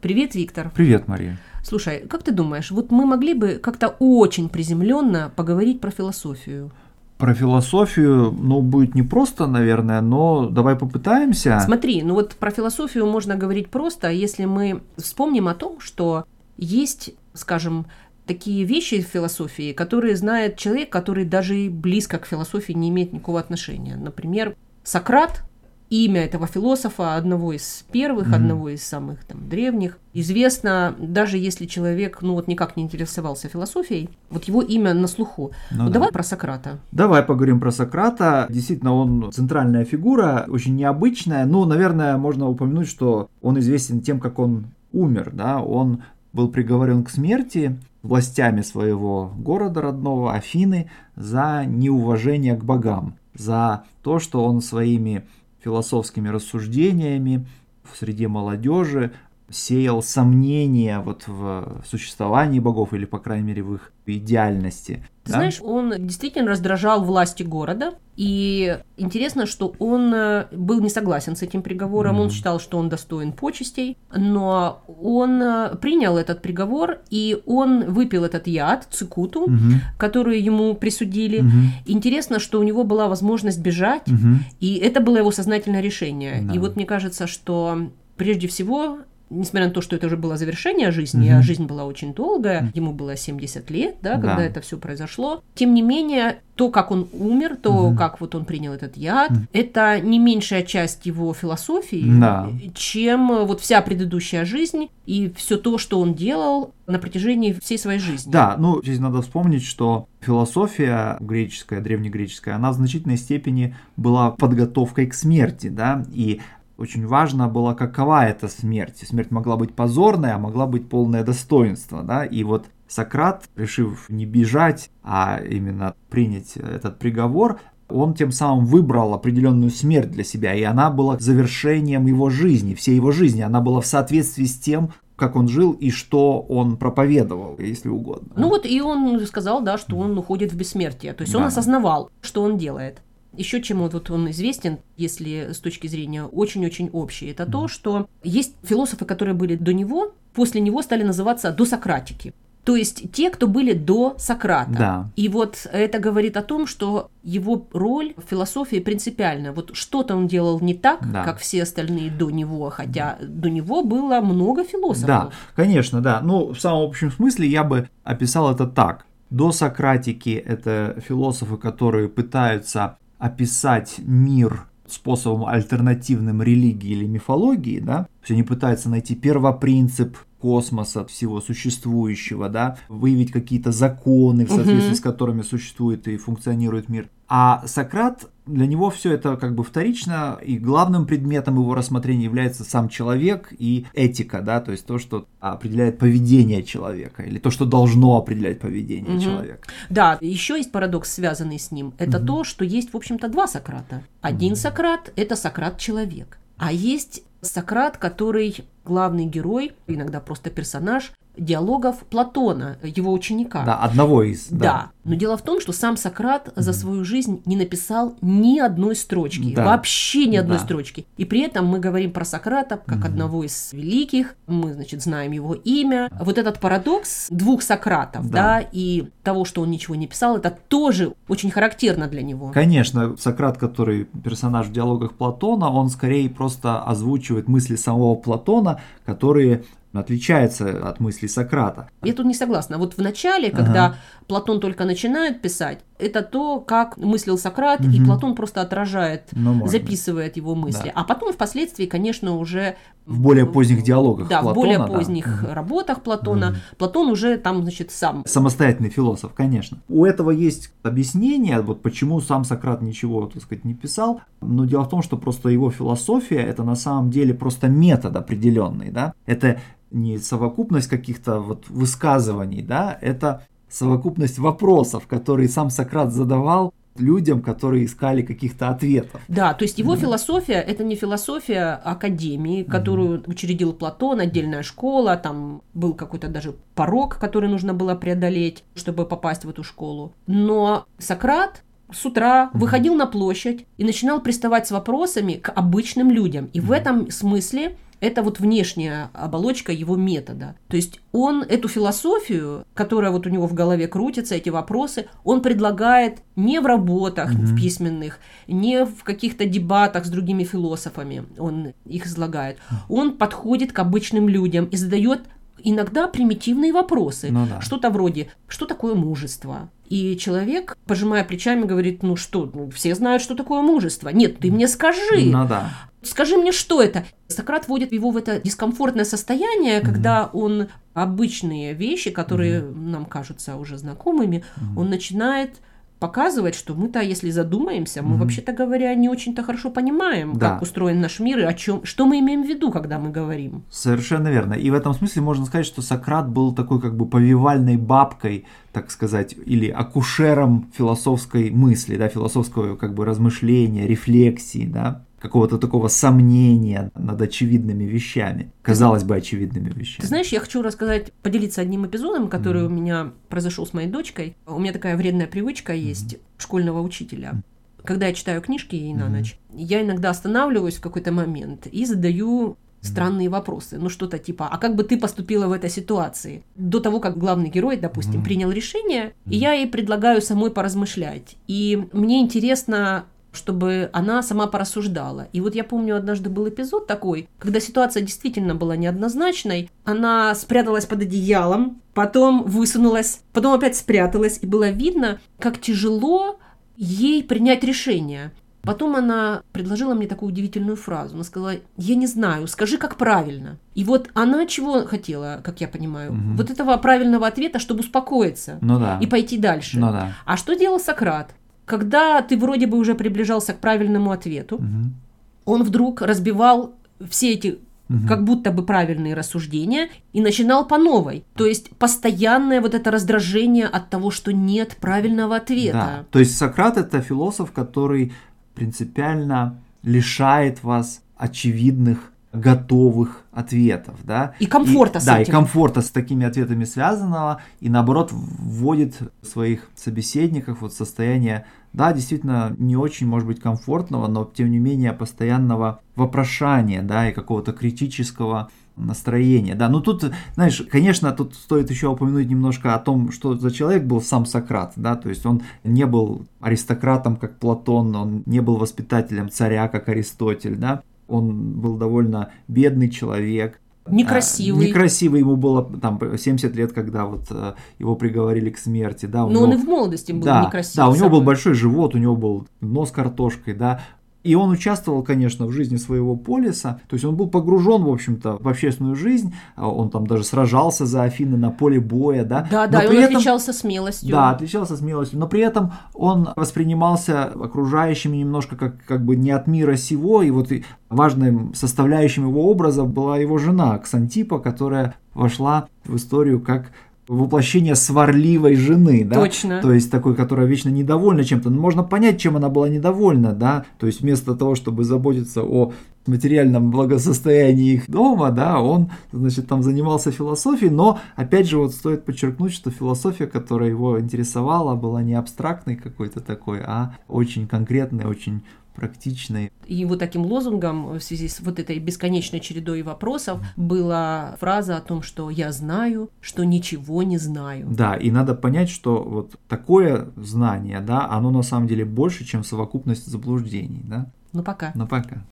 Привет, Виктор. Привет, Мария. Слушай, как ты думаешь, вот мы могли бы как-то очень приземленно поговорить про философию? Про философию, ну, будет непросто, наверное, но давай попытаемся. Смотри, ну вот про философию можно говорить просто, если мы вспомним о том, что есть, скажем, такие вещи в философии, которые знает человек, который даже и близко к философии не имеет никакого отношения. Например, Сократ имя этого философа, одного из первых, mm-hmm. одного из самых там, древних, известно, даже если человек ну, вот, никак не интересовался философией, вот его имя на слуху. Ну, вот да. Давай про Сократа. Давай поговорим про Сократа. Действительно, он центральная фигура, очень необычная. Ну, наверное, можно упомянуть, что он известен тем, как он умер. Да? Он был приговорен к смерти властями своего города родного, Афины, за неуважение к богам, за то, что он своими философскими рассуждениями в среде молодежи сеял сомнения вот в существовании богов или, по крайней мере, в их идеальности. Ты да? знаешь, он действительно раздражал власти города, и интересно, что он э, был не согласен с этим приговором, mm-hmm. он считал, что он достоин почестей, но он э, принял этот приговор, и он выпил этот яд, цикуту, mm-hmm. который ему присудили. Mm-hmm. Интересно, что у него была возможность бежать, mm-hmm. и это было его сознательное решение. Yeah. И вот мне кажется, что прежде всего несмотря на то, что это уже было завершение жизни, mm-hmm. а жизнь была очень долгая, ему было 70 лет, да, когда да. это все произошло. Тем не менее, то, как он умер, то, mm-hmm. как вот он принял этот яд, mm-hmm. это не меньшая часть его философии, да. чем вот вся предыдущая жизнь и все то, что он делал на протяжении всей своей жизни. Да, ну здесь надо вспомнить, что философия греческая, древнегреческая, она в значительной степени была подготовкой к смерти, да, и очень важно было, какова эта смерть. Смерть могла быть позорная, а могла быть полное достоинство. Да? И вот Сократ, решив не бежать, а именно принять этот приговор, он тем самым выбрал определенную смерть для себя, и она была завершением его жизни, всей его жизни. Она была в соответствии с тем, как он жил и что он проповедовал, если угодно. Ну вот и он сказал, да, что он уходит в бессмертие. То есть да. он осознавал, что он делает. Еще чем вот он известен, если с точки зрения очень-очень общей, это то, что есть философы, которые были до него, после него стали называться досократики. То есть те, кто были до Сократа. Да. И вот это говорит о том, что его роль в философии принципиальна. Вот что-то он делал не так, да. как все остальные до него, хотя до него было много философов. Да, конечно, да. Ну, в самом общем смысле я бы описал это так. До Сократики это философы, которые пытаются описать мир способом альтернативным религии или мифологии, да, то есть они пытаются найти первопринцип космоса, всего существующего, да, выявить какие-то законы, в соответствии угу. с которыми существует и функционирует мир. А Сократ, для него все это как бы вторично, и главным предметом его рассмотрения является сам человек и этика, да, то есть то, что определяет поведение человека, или то, что должно определять поведение угу. человека. Да, еще есть парадокс, связанный с ним, это угу. то, что есть, в общем-то, два Сократа. Один угу. Сократ – это Сократ-человек, а есть Сократ, который главный герой, иногда просто персонаж, диалогов Платона, его ученика. Да, одного из. Да. да. Но дело в том, что сам Сократ за свою жизнь не написал ни одной строчки. Да. Вообще ни одной да. строчки. И при этом мы говорим про Сократа как mm одного из великих. Мы, значит, знаем его имя. Вот этот парадокс двух Сократов, да. да, и того, что он ничего не писал, это тоже очень характерно для него. Конечно, Сократ, который персонаж в диалогах Платона, он скорее просто озвучивает мысли самого Платона, которые отличается от мыслей Сократа. Я тут не согласна. Вот в начале, когда ага. Платон только начинает писать, это то, как мыслил Сократ, угу. и Платон просто отражает, ну, записывает его мысли. Да. А потом впоследствии, конечно, уже в более поздних диалогах да, Платона, в более поздних да. работах Платона, угу. Платон уже там, значит, сам самостоятельный философ, конечно. У этого есть объяснение, вот почему сам Сократ ничего, так сказать, не писал. Но дело в том, что просто его философия это на самом деле просто метод определенный, да. Это не совокупность каких-то вот высказываний, да, это совокупность вопросов, которые сам Сократ задавал людям, которые искали каких-то ответов. Да, то есть его mm философия это не философия академии, которую mm учредил Платон, отдельная школа, там был какой-то даже порог, который нужно было преодолеть, чтобы попасть в эту школу. Но Сократ с утра mm выходил на площадь и начинал приставать с вопросами к обычным людям. И mm в этом смысле это вот внешняя оболочка его метода. То есть он эту философию, которая вот у него в голове крутится, эти вопросы, он предлагает не в работах, mm-hmm. в письменных, не в каких-то дебатах с другими философами, он их излагает. Он подходит к обычным людям и задает иногда примитивные вопросы. Ну, да. Что-то вроде, что такое мужество? И человек, пожимая плечами, говорит, ну что, ну, все знают, что такое мужество. Нет, ты мне скажи. Ну да. Скажи мне, что это? Сократ вводит его в это дискомфортное состояние, mm-hmm. когда он обычные вещи, которые mm-hmm. нам кажутся уже знакомыми, mm-hmm. он начинает показывать, что мы-то, если задумаемся, мы mm-hmm. вообще-то говоря не очень-то хорошо понимаем, да. как устроен наш мир и о чем, что мы имеем в виду, когда мы говорим. Совершенно верно. И в этом смысле можно сказать, что Сократ был такой как бы повивальной бабкой, так сказать, или акушером философской мысли, да, философского как бы размышления, рефлексии, да какого-то такого сомнения над очевидными вещами, казалось бы, очевидными вещами. Ты знаешь, я хочу рассказать, поделиться одним эпизодом, который mm-hmm. у меня произошел с моей дочкой. У меня такая вредная привычка есть mm-hmm. школьного учителя. Когда я читаю книжки ей на ночь, mm-hmm. я иногда останавливаюсь в какой-то момент и задаю странные вопросы. Ну, что-то типа, а как бы ты поступила в этой ситуации? До того, как главный герой, допустим, mm-hmm. принял решение, mm-hmm. и я ей предлагаю самой поразмышлять. И мне интересно чтобы она сама порассуждала. И вот я помню, однажды был эпизод такой, когда ситуация действительно была неоднозначной. Она спряталась под одеялом, потом высунулась, потом опять спряталась, и было видно, как тяжело ей принять решение. Потом она предложила мне такую удивительную фразу. Она сказала, я не знаю, скажи, как правильно. И вот она чего хотела, как я понимаю? Угу. Вот этого правильного ответа, чтобы успокоиться ну да. и пойти дальше. Ну да. А что делал Сократ? Когда ты вроде бы уже приближался к правильному ответу, угу. он вдруг разбивал все эти угу. как будто бы правильные рассуждения и начинал по новой. То есть постоянное вот это раздражение от того, что нет правильного ответа. Да. То есть Сократ это философ, который принципиально лишает вас очевидных готовых ответов, да. И комфорта и, с да, этим. и комфорта с такими ответами связанного, и наоборот вводит своих собеседников вот в состояние, да, действительно не очень, может быть, комфортного, но тем не менее постоянного вопрошания, да, и какого-то критического настроения, да, ну тут, знаешь, конечно, тут стоит еще упомянуть немножко о том, что за человек был сам Сократ, да, то есть он не был аристократом, как Платон, он не был воспитателем царя, как Аристотель, да, он был довольно бедный человек. Некрасивый. А, некрасивый ему было там 70 лет, когда вот а, его приговорили к смерти, да. Но него, он и в молодости был да, некрасивый. Да, у него был большой живот, у него был нос картошкой, да. И он участвовал, конечно, в жизни своего полиса, то есть он был погружен, в общем-то, в общественную жизнь, а он там даже сражался за Афины на поле боя, да. Да, но да, и он этом, отличался смелостью. Да, отличался смелостью, но при этом он воспринимался окружающими немножко как, как бы не от мира сего, и вот важным составляющим его образа была его жена Ксантипа, которая вошла в историю как воплощение сварливой жены, да? Точно. То есть такой, которая вечно недовольна чем-то. Ну, можно понять, чем она была недовольна, да? То есть вместо того, чтобы заботиться о материальном благосостоянии их дома, да, он, значит, там занимался философией, но, опять же, вот стоит подчеркнуть, что философия, которая его интересовала, была не абстрактной какой-то такой, а очень конкретной, очень практичной. И вот таким лозунгом в связи с вот этой бесконечной чередой вопросов была фраза о том, что я знаю, что ничего не знаю. Да, и надо понять, что вот такое знание, да, оно на самом деле больше, чем совокупность заблуждений, да. Ну пока. Ну пока.